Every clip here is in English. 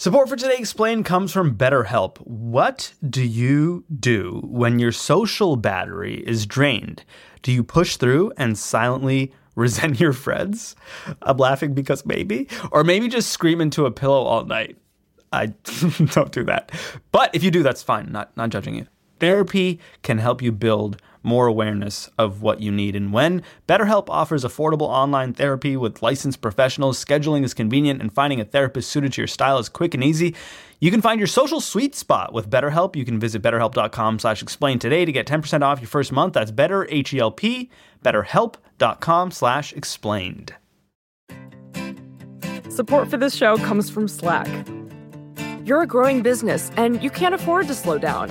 Support for Today Explained comes from BetterHelp. What do you do when your social battery is drained? Do you push through and silently resent your friends? I'm laughing because maybe. Or maybe just scream into a pillow all night. I don't do that. But if you do, that's fine. Not not judging you. Therapy can help you build more awareness of what you need and when. BetterHelp offers affordable online therapy with licensed professionals. Scheduling is convenient, and finding a therapist suited to your style is quick and easy. You can find your social sweet spot with BetterHelp. You can visit betterhelp.com slash explain today to get 10% off your first month. That's better, H-E-L-P, betterhelp.com slash explained. Support for this show comes from Slack. You're a growing business, and you can't afford to slow down.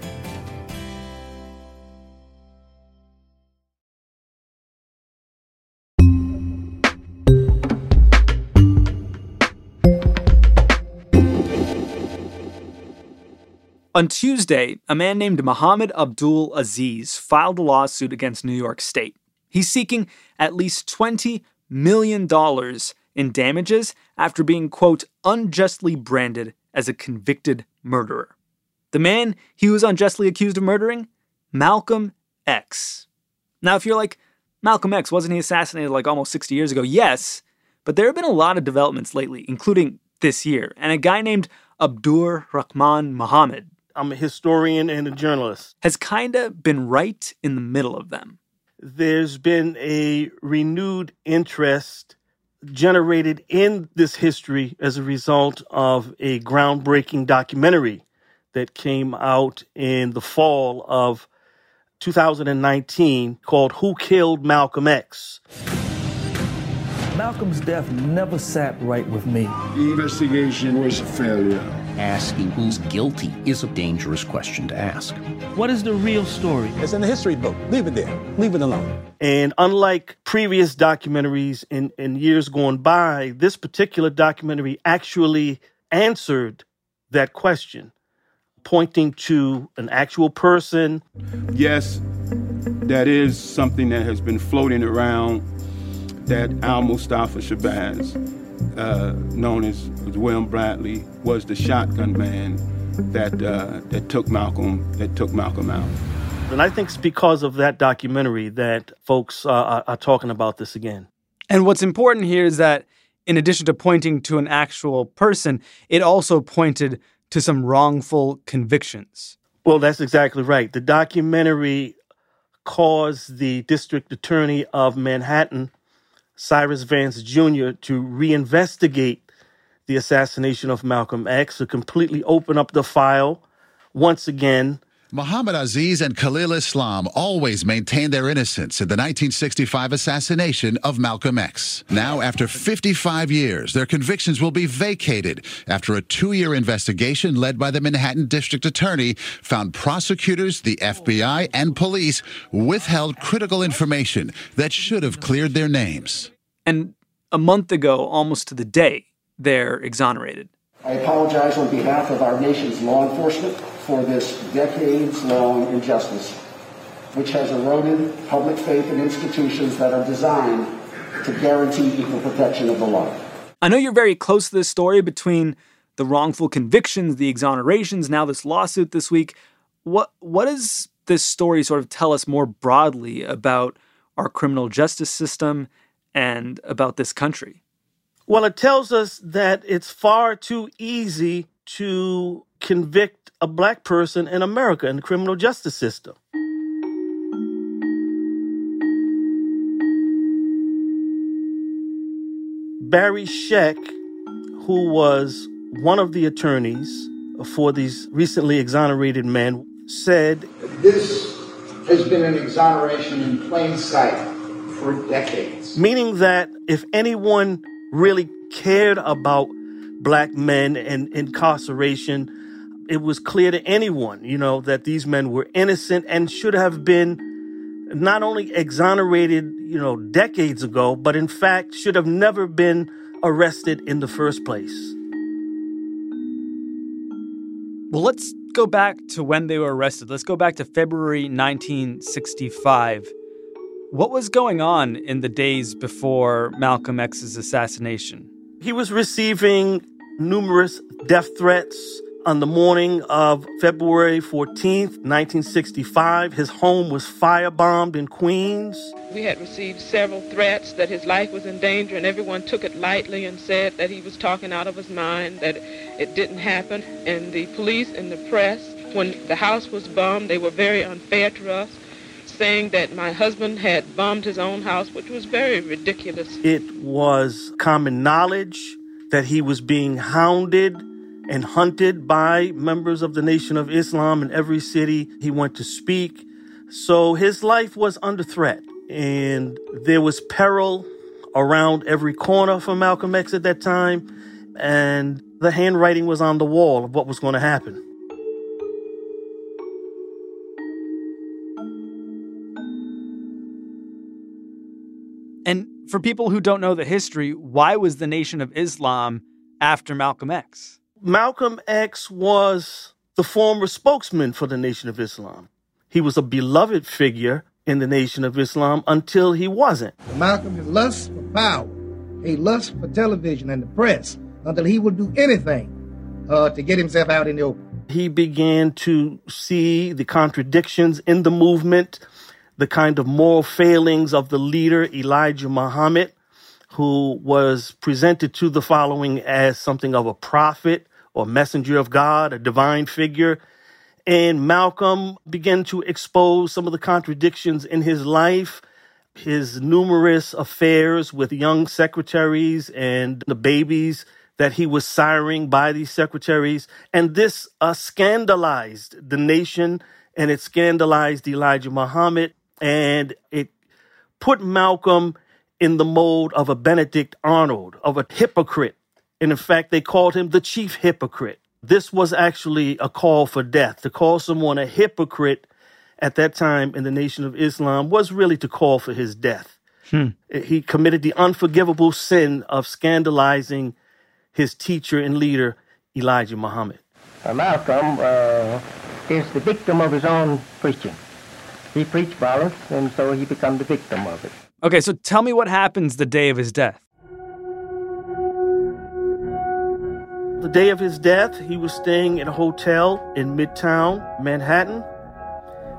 On Tuesday, a man named Muhammad Abdul Aziz filed a lawsuit against New York State. He's seeking at least $20 million in damages after being, quote, unjustly branded as a convicted murderer. The man he was unjustly accused of murdering? Malcolm X. Now, if you're like, Malcolm X, wasn't he assassinated like almost 60 years ago? Yes, but there have been a lot of developments lately, including this year, and a guy named Abdur Rahman Muhammad I'm a historian and a journalist. has kinda been right in the middle of them. There's been a renewed interest generated in this history as a result of a groundbreaking documentary that came out in the fall of 2019 called Who Killed Malcolm X? Malcolm's death never sat right with me. The investigation was a failure. Asking who's guilty is a dangerous question to ask. What is the real story? It's in the history book. Leave it there. Leave it alone. And unlike previous documentaries in, in years gone by, this particular documentary actually answered that question, pointing to an actual person. Yes, that is something that has been floating around that Al Mustafa Shabazz, uh, known as William Bradley, was the shotgun man that uh, that took Malcolm that took Malcolm out. And I think it's because of that documentary that folks uh, are, are talking about this again. And what's important here is that in addition to pointing to an actual person, it also pointed to some wrongful convictions. Well, that's exactly right. The documentary caused the district attorney of Manhattan, Cyrus Vance Jr., to reinvestigate the assassination of Malcolm X, to completely open up the file once again. Muhammad Aziz and Khalil Islam always maintained their innocence in the 1965 assassination of Malcolm X. Now, after 55 years, their convictions will be vacated after a two year investigation led by the Manhattan District Attorney found prosecutors, the FBI, and police withheld critical information that should have cleared their names. And a month ago, almost to the day, they're exonerated. I apologize on behalf of our nation's law enforcement for this decades long injustice, which has eroded public faith in institutions that are designed to guarantee equal protection of the law. I know you're very close to this story between the wrongful convictions, the exonerations, now this lawsuit this week. What what does this story sort of tell us more broadly about our criminal justice system and about this country? Well, it tells us that it's far too easy to convict a black person in America in the criminal justice system. Barry Scheck, who was one of the attorneys for these recently exonerated men, said This has been an exoneration in plain sight for decades. meaning that if anyone really cared about black men and incarceration, it was clear to anyone, you know, that these men were innocent and should have been not only exonerated, you know, decades ago, but in fact should have never been arrested in the first place. Well, let's go back to when they were arrested. Let's go back to February 1965. What was going on in the days before Malcolm X's assassination? He was receiving numerous death threats on the morning of February 14th, 1965. His home was firebombed in Queens. We had received several threats that his life was in danger, and everyone took it lightly and said that he was talking out of his mind, that it didn't happen. And the police and the press, when the house was bombed, they were very unfair to us saying that my husband had bombed his own house, which was very ridiculous. It was common knowledge that he was being hounded and hunted by members of the Nation of Islam in every city he went to speak. So his life was under threat, and there was peril around every corner for Malcolm X at that time, and the handwriting was on the wall of what was going to happen. And for people who don't know the history, why was the Nation of Islam after Malcolm X? Malcolm X was the former spokesman for the Nation of Islam. He was a beloved figure in the Nation of Islam until he wasn't. Malcolm is lust for power, a lust for television and the press, until he will do anything uh, to get himself out in the open. He began to see the contradictions in the movement the kind of moral failings of the leader, Elijah Muhammad, who was presented to the following as something of a prophet or messenger of God, a divine figure. And Malcolm began to expose some of the contradictions in his life, his numerous affairs with young secretaries and the babies that he was siring by these secretaries. And this uh, scandalized the nation and it scandalized Elijah Muhammad and it put Malcolm in the mold of a Benedict Arnold, of a hypocrite. And in fact, they called him the chief hypocrite. This was actually a call for death. To call someone a hypocrite at that time in the Nation of Islam was really to call for his death. Hmm. He committed the unforgivable sin of scandalizing his teacher and leader, Elijah Muhammad. Uh, Malcolm uh, is the victim of his own preaching. He preached violence, and so he became the victim of it. Okay, so tell me what happens the day of his death. The day of his death, he was staying in a hotel in Midtown, Manhattan.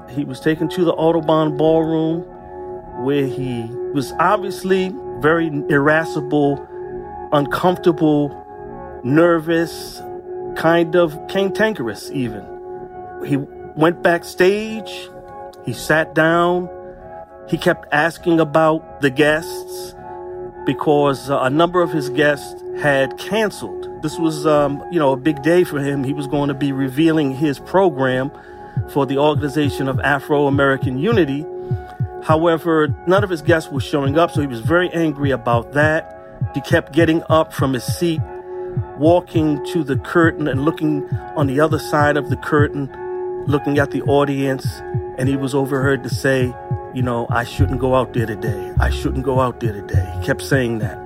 He was taken to the Audubon Ballroom, where he was obviously very irascible, uncomfortable, nervous, kind of cantankerous, even. He went backstage he sat down. He kept asking about the guests because uh, a number of his guests had canceled. This was, um, you know, a big day for him. He was going to be revealing his program for the Organization of Afro American Unity. However, none of his guests were showing up, so he was very angry about that. He kept getting up from his seat, walking to the curtain and looking on the other side of the curtain, looking at the audience and he was overheard to say, you know, I shouldn't go out there today. I shouldn't go out there today. He kept saying that.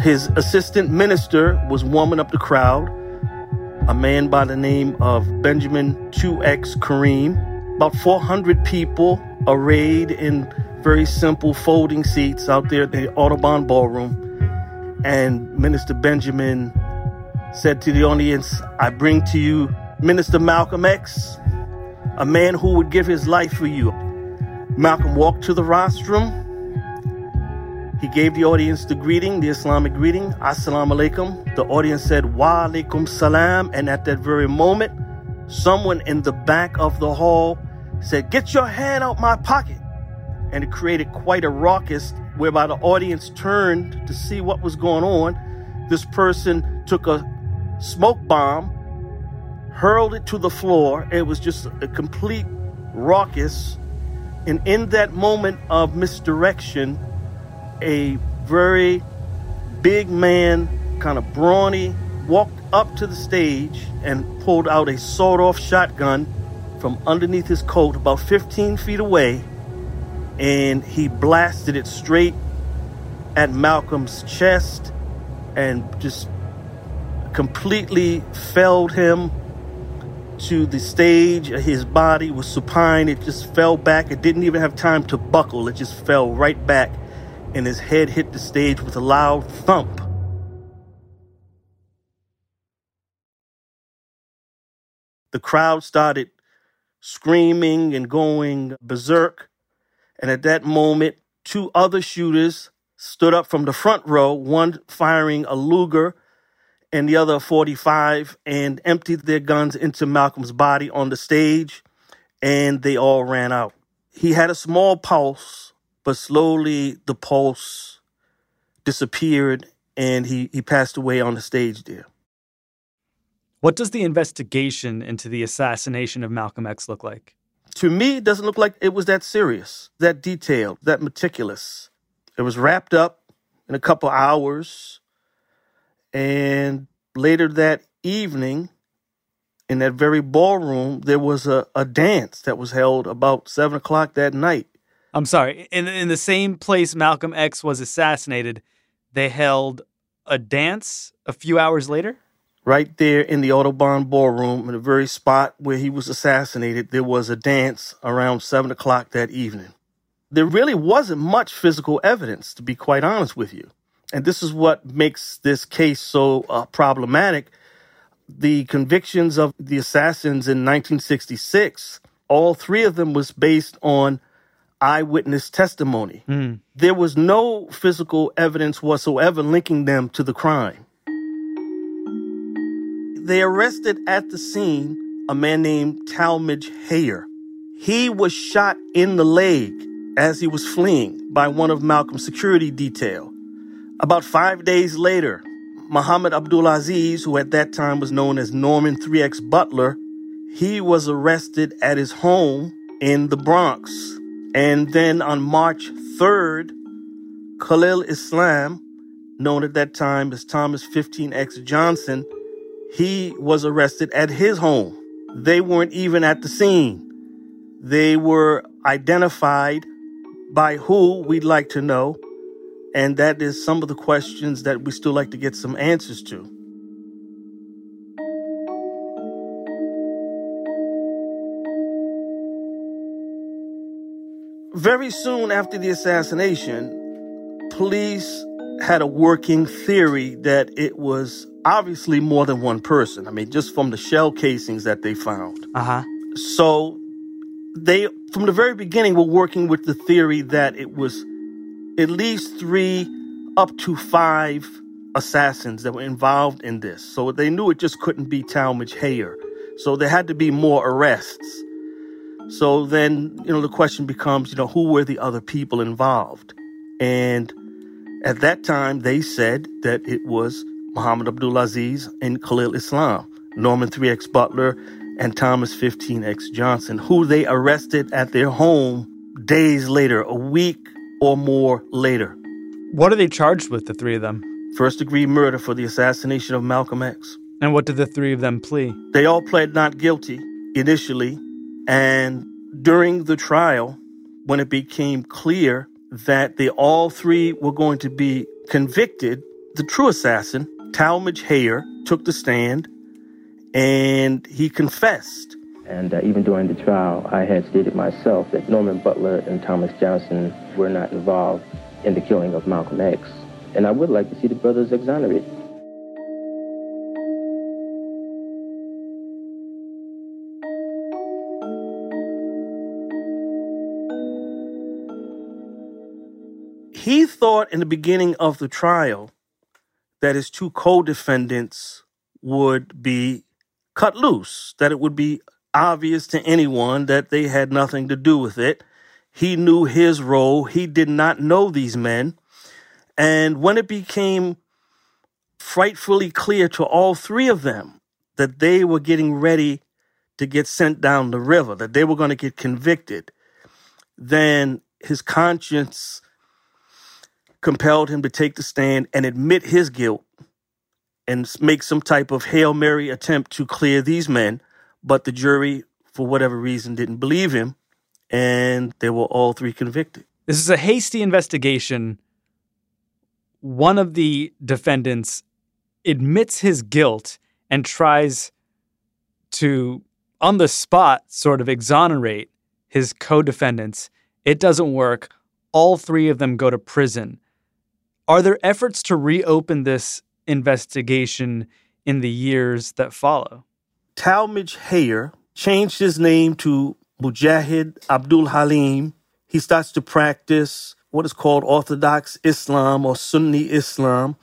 His assistant minister was warming up the crowd, a man by the name of Benjamin 2X Karim. About 400 people arrayed in very simple folding seats out there at the Audubon Ballroom. And Minister Benjamin said to the audience, I bring to you Minister Malcolm X, a man who would give his life for you. Malcolm walked to the rostrum. He gave the audience the greeting, the Islamic greeting, Assalamu alaikum. The audience said, Wa alaikum salam. And at that very moment, someone in the back of the hall said, Get your hand out my pocket. And it created quite a ruckus whereby the audience turned to see what was going on. This person took a smoke bomb hurled it to the floor. It was just a complete raucous. And in that moment of misdirection, a very big man, kind of brawny, walked up to the stage and pulled out a sawed off shotgun from underneath his coat about 15 feet away and he blasted it straight at Malcolm's chest and just completely felled him to the stage. His body was supine. It just fell back. It didn't even have time to buckle. It just fell right back, and his head hit the stage with a loud thump. The crowd started screaming and going berserk. And at that moment, two other shooters stood up from the front row, one firing a Luger and the other 45, and emptied their guns into Malcolm's body on the stage, and they all ran out. He had a small pulse, but slowly the pulse disappeared and he, he passed away on the stage there. What does the investigation into the assassination of Malcolm X look like? To me, it doesn't look like it was that serious, that detailed, that meticulous. It was wrapped up in a couple hours. And later that evening, in that very ballroom, there was a, a dance that was held about seven o'clock that night. I'm sorry. In in the same place Malcolm X was assassinated, they held a dance a few hours later? Right there in the Audubon Ballroom, in the very spot where he was assassinated, there was a dance around seven o'clock that evening. There really wasn't much physical evidence, to be quite honest with you. And this is what makes this case so uh, problematic. The convictions of the assassins in 1966, all three of them was based on eyewitness testimony. Mm. There was no physical evidence whatsoever linking them to the crime. They arrested at the scene a man named Talmadge Hayer. He was shot in the leg as he was fleeing by one of Malcolm's security detail. About five days later, Muhammad Abdulaziz, who at that time was known as Norman 3X Butler, he was arrested at his home in the Bronx. And then on March 3rd, Khalil Islam, known at that time as Thomas 15X Johnson, he was arrested at his home. They weren't even at the scene. They were identified by who we'd like to know, and that is some of the questions that we still like to get some answers to. Very soon after the assassination, police had a working theory that it was obviously more than one person. I mean, just from the shell casings that they found. Uh huh. So they, from the very beginning, were working with the theory that it was at least three, up to five assassins that were involved in this. So they knew it just couldn't be Talmadge Hayer. So there had to be more arrests. So then, you know, the question becomes, you know, who were the other people involved? And at that time, they said that it was Muhammad Abdulaziz and Khalil Islam, Norman 3X Butler, and Thomas 15X Johnson, who they arrested at their home days later, a week or more later. What are they charged with, the three of them? First degree murder for the assassination of Malcolm X. And what did the three of them plea? They all pled not guilty initially, and during the trial, when it became clear that they all three were going to be convicted, the true assassin, Talmadge Hayer, took the stand and he confessed. And uh, even during the trial, I had stated myself that Norman Butler and Thomas Johnson were not involved in the killing of Malcolm X. And I would like to see the brothers exonerated. He thought in the beginning of the trial that his two co defendants would be cut loose, that it would be obvious to anyone that they had nothing to do with it. He knew his role, he did not know these men. And when it became frightfully clear to all three of them that they were getting ready to get sent down the river, that they were going to get convicted, then his conscience compelled him to take the stand and admit his guilt and make some type of Hail Mary attempt to clear these men. But the jury, for whatever reason, didn't believe him, and they were all three convicted. This is a hasty investigation. One of the defendants admits his guilt and tries to, on the spot, sort of exonerate his co defendants. It doesn't work. All three of them go to prison. Are there efforts to reopen this investigation in the years that follow? Talmadge Hayer changed his name to Mujahid Abdul Halim. He starts to practice what is called Orthodox Islam or Sunni Islam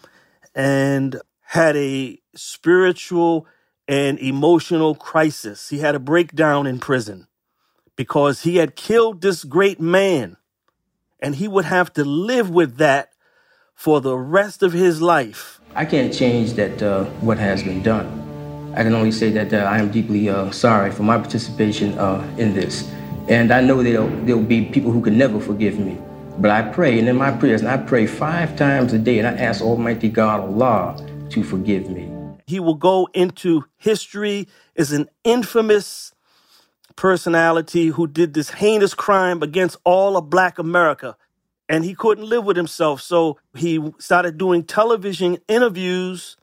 and had a spiritual and emotional crisis. He had a breakdown in prison because he had killed this great man and he would have to live with that for the rest of his life. I can't change that uh, what has been done. I can only say that uh, I am deeply uh, sorry for my participation uh, in this. And I know there'll, there'll be people who can never forgive me. But I pray, and in my prayers, and I pray five times a day, and I ask Almighty God, Allah, to forgive me. He will go into history as an infamous personality who did this heinous crime against all of black America and he couldn't live with himself. So he started doing television interviews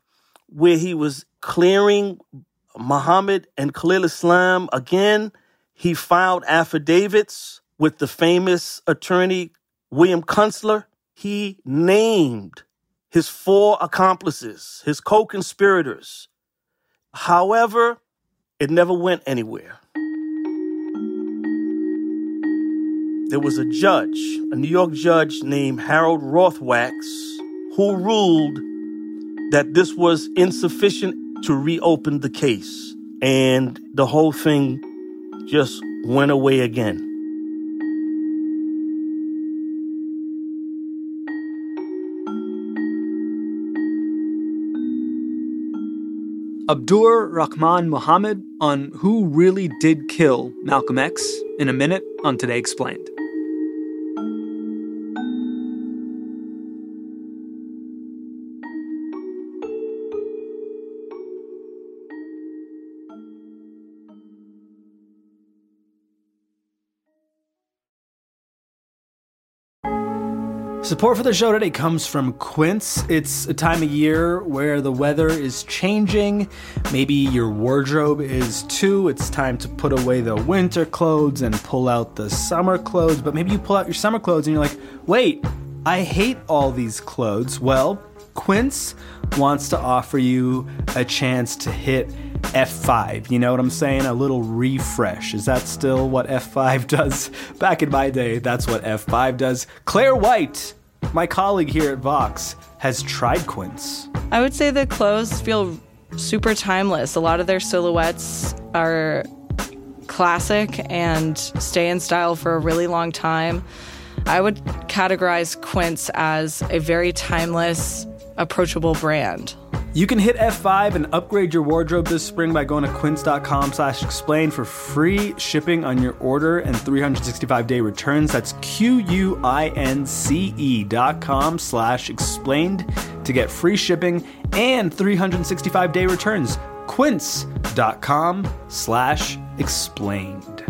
where he was clearing Muhammad and Khalil Islam again. He filed affidavits with the famous attorney William Kunstler. He named his four accomplices, his co conspirators. However, it never went anywhere. there was a judge, a New York judge named Harold Rothwax, who ruled that this was insufficient to reopen the case. And the whole thing just went away again. Abdur Rahman Muhammad on who really did kill Malcolm X in a minute on Today Explained. Support for the show today comes from Quince. It's a time of year where the weather is changing. Maybe your wardrobe is too. It's time to put away the winter clothes and pull out the summer clothes. But maybe you pull out your summer clothes and you're like, wait, I hate all these clothes. Well, Quince wants to offer you a chance to hit F5. You know what I'm saying? A little refresh. Is that still what F5 does? Back in my day, that's what F5 does. Claire White my colleague here at Vox has tried Quince. I would say the clothes feel super timeless. A lot of their silhouettes are classic and stay in style for a really long time. I would categorize Quince as a very timeless, approachable brand. You can hit F5 and upgrade your wardrobe this spring by going to quince.com slash explain for free shipping on your order and 365 day returns. That's Q-U-I-N-C-E dot com slash explained to get free shipping and 365 day returns. Quince.com slash explained.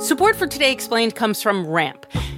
Support for Today Explained comes from Ramp.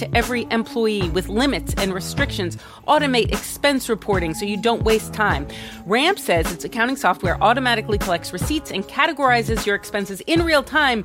to every employee with limits and restrictions, automate expense reporting so you don't waste time. Ramp says its accounting software automatically collects receipts and categorizes your expenses in real time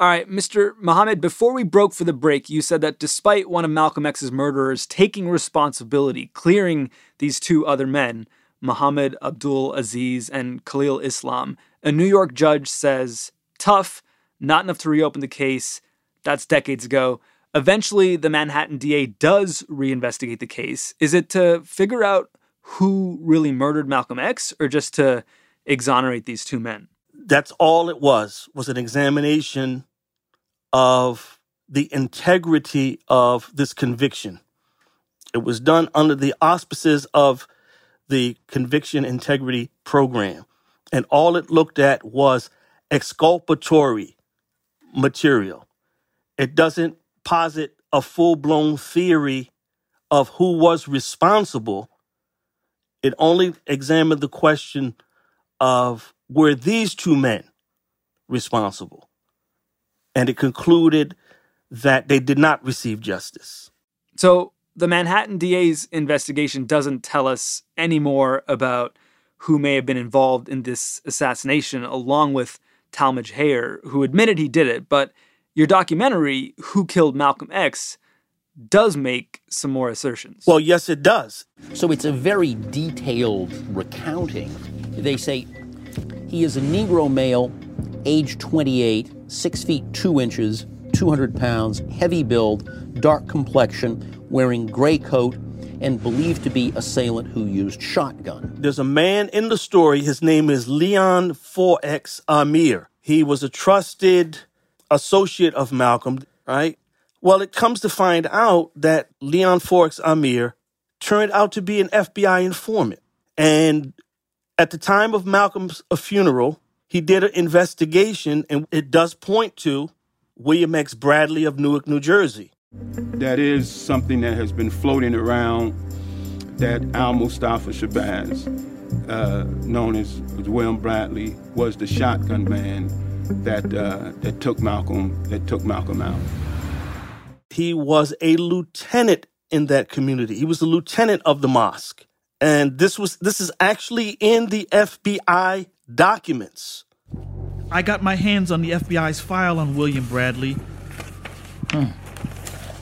All right, Mr. Muhammad, before we broke for the break, you said that despite one of Malcolm X's murderers taking responsibility, clearing these two other men, Muhammad Abdul Aziz and Khalil Islam, a New York judge says, tough, not enough to reopen the case. That's decades ago. Eventually, the Manhattan DA does reinvestigate the case. Is it to figure out who really murdered Malcolm X or just to exonerate these two men? That's all it was, was an examination of the integrity of this conviction. It was done under the auspices of the Conviction Integrity Program. And all it looked at was exculpatory material. It doesn't posit a full blown theory of who was responsible. It only examined the question of were these two men responsible? And it concluded that they did not receive justice. So the Manhattan DA's investigation doesn't tell us any more about who may have been involved in this assassination, along with Talmadge Hayer, who admitted he did it. But your documentary, Who Killed Malcolm X, does make some more assertions. Well, yes, it does. So it's a very detailed recounting. They say he is a Negro male, age 28 six feet two inches, 200 pounds, heavy build, dark complexion, wearing gray coat, and believed to be assailant who used shotgun. There's a man in the story. His name is Leon 4X Ameer. He was a trusted associate of Malcolm, right? Well, it comes to find out that Leon 4X Ameer turned out to be an FBI informant. And at the time of Malcolm's funeral, he did an investigation, and it does point to William X. Bradley of Newark, New Jersey. That is something that has been floating around that Al Mustafa Shabazz, uh, known as, William Bradley, was the shotgun man that uh, that took Malcolm that took Malcolm out. He was a lieutenant in that community. He was the lieutenant of the mosque, and this was this is actually in the FBI documents. I got my hands on the FBI's file on William Bradley. Hmm.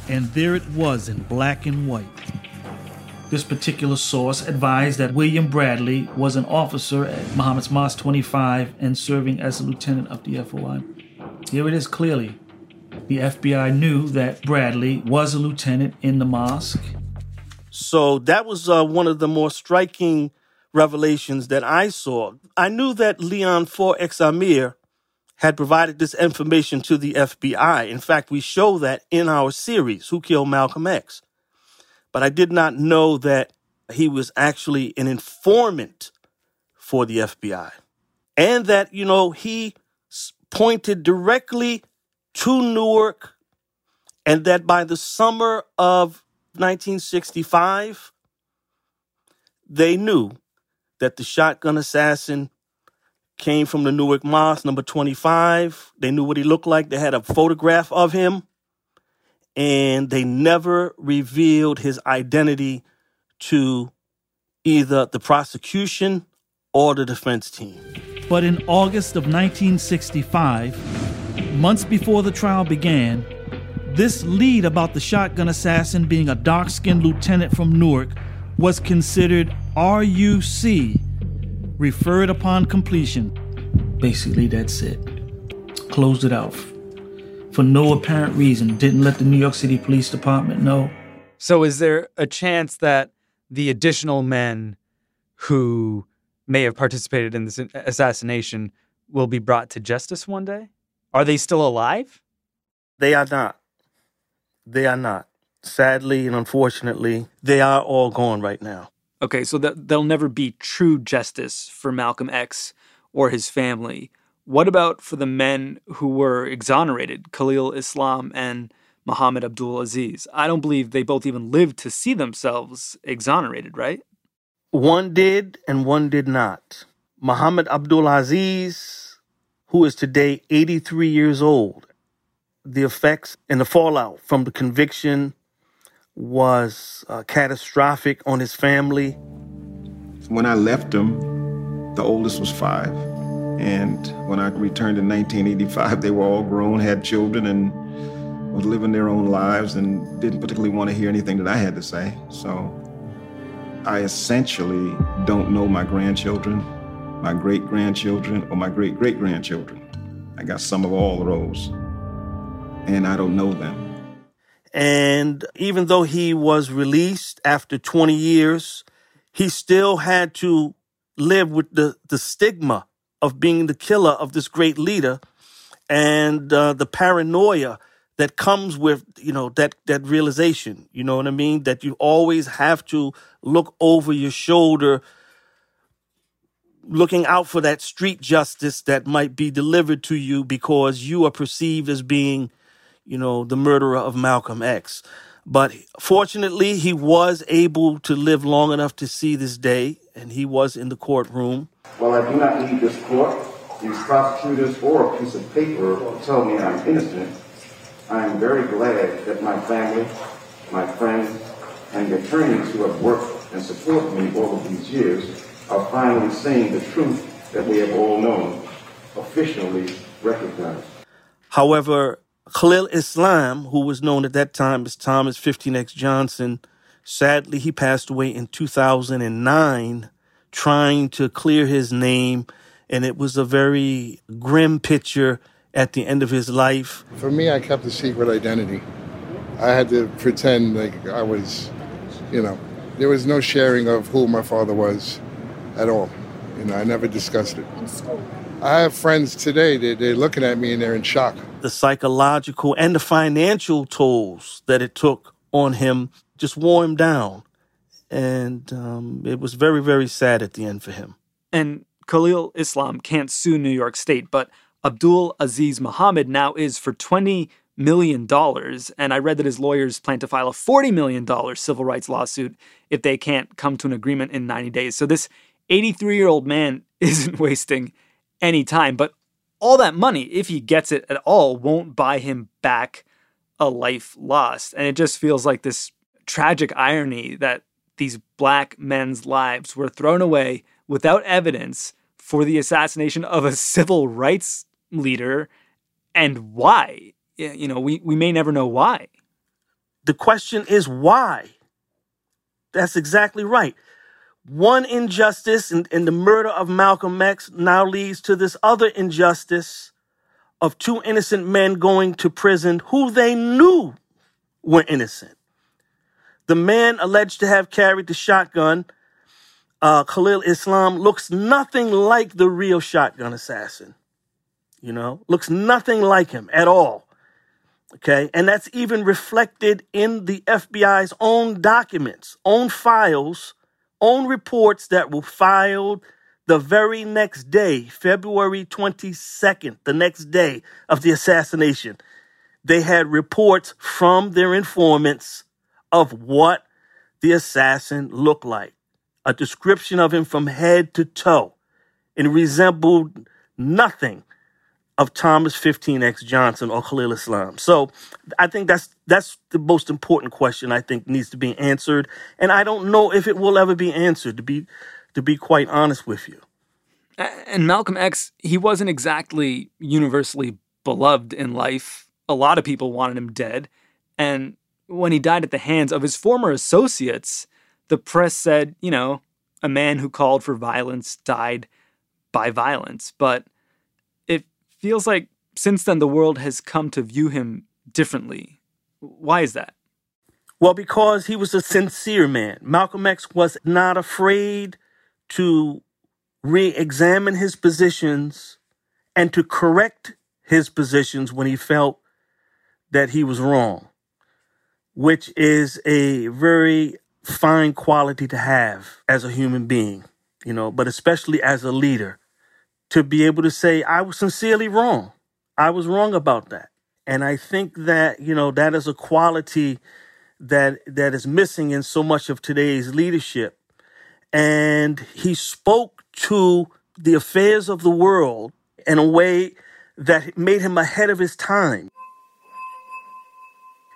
And there it was in black and white. This particular source advised that William Bradley was an officer at Muhammad's Mosque 25 and serving as a lieutenant of the FOI. Here it is clearly. The FBI knew that Bradley was a lieutenant in the mosque. So that was uh, one of the more striking revelations that I saw. I knew that Leon 4X Ameer had provided this information to the FBI. In fact, we show that in our series, Who Killed Malcolm X. But I did not know that he was actually an informant for the FBI. And that, you know, he pointed directly to Newark, and that by the summer of 1965, they knew that the shotgun assassin came from the Newark Mosque, number 25. They knew what he looked like. They had a photograph of him. And they never revealed his identity to either the prosecution or the defense team. But in August of 1965, months before the trial began, this lead about the shotgun assassin being a dark skinned lieutenant from Newark was considered RUC, referred upon completion. Basically, that's it. Closed it out. For no apparent reason, didn't let the New York City Police Department know. So, is there a chance that the additional men who may have participated in this assassination will be brought to justice one day? Are they still alive? They are not. They are not. Sadly and unfortunately, they are all gone right now. Okay, so that there'll never be true justice for Malcolm X or his family. What about for the men who were exonerated, Khalil Islam and Muhammad Abdul Aziz? I don't believe they both even lived to see themselves exonerated, right? One did and one did not. Muhammad Abdul Aziz, who is today 83 years old, the effects and the fallout from the conviction was uh, catastrophic on his family. When I left him, the oldest was five. And when I returned in 1985, they were all grown, had children, and was living their own lives and didn't particularly want to hear anything that I had to say. So I essentially don't know my grandchildren, my great grandchildren, or my great great grandchildren. I got some of all of those, and I don't know them. And even though he was released after 20 years, he still had to live with the, the stigma of being the killer of this great leader and uh, the paranoia that comes with you know that that realization. You know what i mean? That you always have to look over your shoulder looking out for that street justice that might be delivered to you because you are perceived as being you know the murderer of malcolm x but fortunately he was able to live long enough to see this day and he was in the courtroom well i do not need this court these prosecutors or a piece of paper to tell me i'm innocent I am very glad that my family, my friends, and the attorneys who have worked and supported me over these years are finally seeing the truth that we have all known, officially recognized. However, Khalil Islam, who was known at that time as Thomas 15X Johnson, sadly, he passed away in 2009 trying to clear his name. And it was a very grim picture at the end of his life? For me, I kept a secret identity. I had to pretend like I was, you know, there was no sharing of who my father was at all. You know, I never discussed it. In school? I have friends today, they, they're looking at me and they're in shock. The psychological and the financial tolls that it took on him just wore him down. And um, it was very, very sad at the end for him. And Khalil Islam can't sue New York State, but Abdul Aziz Muhammad now is for $20 million. And I read that his lawyers plan to file a $40 million civil rights lawsuit if they can't come to an agreement in 90 days. So this 83 year old man isn't wasting any time. But all that money, if he gets it at all, won't buy him back a life lost. And it just feels like this tragic irony that these black men's lives were thrown away without evidence for the assassination of a civil rights leader and why. You know, we, we may never know why. The question is why? That's exactly right. One injustice in, in the murder of Malcolm X now leads to this other injustice of two innocent men going to prison who they knew were innocent. The man alleged to have carried the shotgun, uh, Khalil Islam, looks nothing like the real shotgun assassin you know, looks nothing like him at all. Okay. And that's even reflected in the FBI's own documents, own files, own reports that were filed the very next day, February 22nd, the next day of the assassination. They had reports from their informants of what the assassin looked like, a description of him from head to toe. and resembled nothing of Thomas 15X Johnson or Khalil Islam. So I think that's that's the most important question I think needs to be answered. And I don't know if it will ever be answered, to be to be quite honest with you. And Malcolm X, he wasn't exactly universally beloved in life. A lot of people wanted him dead. And when he died at the hands of his former associates, the press said, you know, a man who called for violence died by violence. But feels like since then the world has come to view him differently. Why is that? Well, because he was a sincere man. Malcolm X was not afraid to re examine his positions and to correct his positions when he felt that he was wrong, which is a very fine quality to have as a human being, you know, but especially as a leader to be able to say, I was sincerely wrong. I was wrong about that. And I think that, you know, that is a quality that that is missing in so much of today's leadership. And he spoke to the affairs of the world in a way that made him ahead of his time.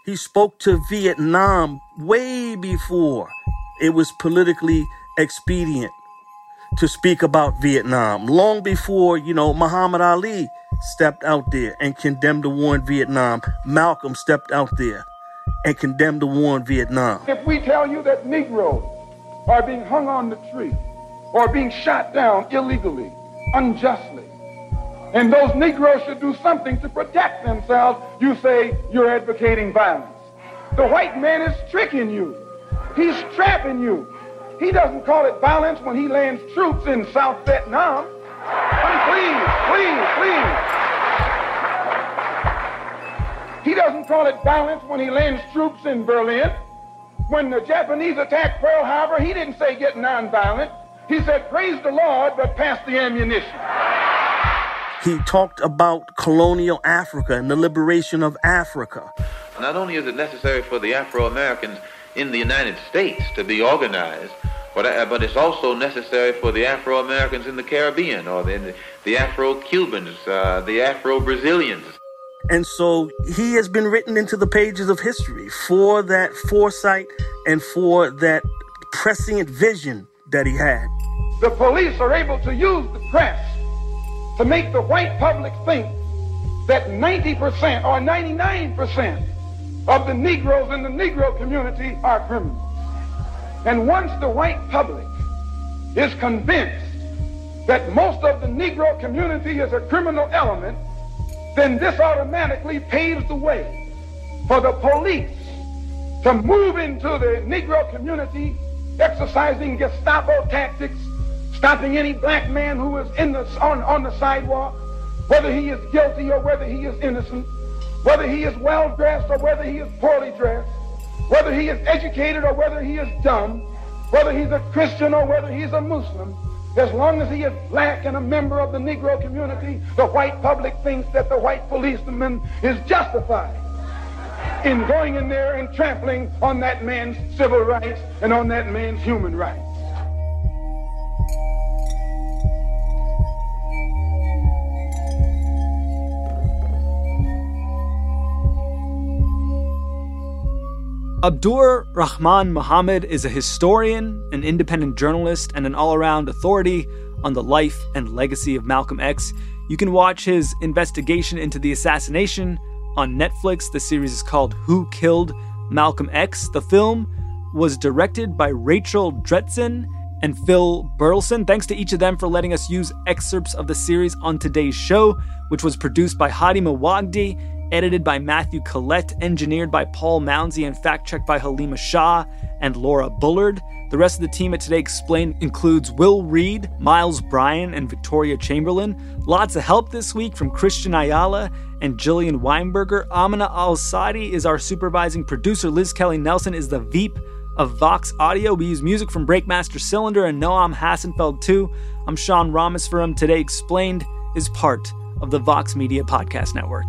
He spoke to Vietnam way before it was politically expedient to speak about Vietnam, long before, you know, Muhammad Ali stepped out there and condemned the war in Vietnam. Malcolm stepped out there and condemned the war in Vietnam. If we tell you that Negroes are being hung on the tree or being shot down illegally, unjustly, and those Negroes should do something to protect themselves, you say you're advocating violence. The white man is tricking you. He's trapping you. He doesn't call it violence when he lands troops in South Vietnam. please, please, please. He doesn't call it violence when he lands troops in Berlin. When the Japanese attacked Pearl Harbor, he didn't say get nonviolent. He said, praise the Lord, but pass the ammunition. He talked about colonial Africa and the liberation of Africa. Not only is it necessary for the Afro Americans in the United States to be organized, but, uh, but it's also necessary for the Afro Americans in the Caribbean or the, the Afro Cubans, uh, the Afro Brazilians. And so he has been written into the pages of history for that foresight and for that prescient vision that he had. The police are able to use the press to make the white public think that 90% or 99% of the Negroes in the Negro community are criminals. And once the white public is convinced that most of the Negro community is a criminal element, then this automatically paves the way for the police to move into the Negro community, exercising Gestapo tactics, stopping any black man who is in the, on, on the sidewalk, whether he is guilty or whether he is innocent, whether he is well dressed or whether he is poorly dressed whether he is educated or whether he is dumb, whether he's a Christian or whether he's a Muslim, as long as he is black and a member of the Negro community, the white public thinks that the white policeman is justified in going in there and trampling on that man's civil rights and on that man's human rights. Abdur Rahman Muhammad is a historian, an independent journalist, and an all around authority on the life and legacy of Malcolm X. You can watch his investigation into the assassination on Netflix. The series is called Who Killed Malcolm X. The film was directed by Rachel Dretzin and Phil Bertelsen. Thanks to each of them for letting us use excerpts of the series on today's show, which was produced by Hadi Mawagdi edited by Matthew Collette, engineered by Paul Mounsey, and fact checked by Halima Shah and Laura Bullard. The rest of the team at Today Explained includes Will Reed, Miles Bryan, and Victoria Chamberlain. Lots of help this week from Christian Ayala and Jillian Weinberger. Amina Al Sadi is our supervising producer. Liz Kelly Nelson is the Veep of Vox Audio. We use music from Breakmaster Cylinder and Noam Hassenfeld too. I'm Sean Rameswaram. Today Explained is part of the Vox Media Podcast Network.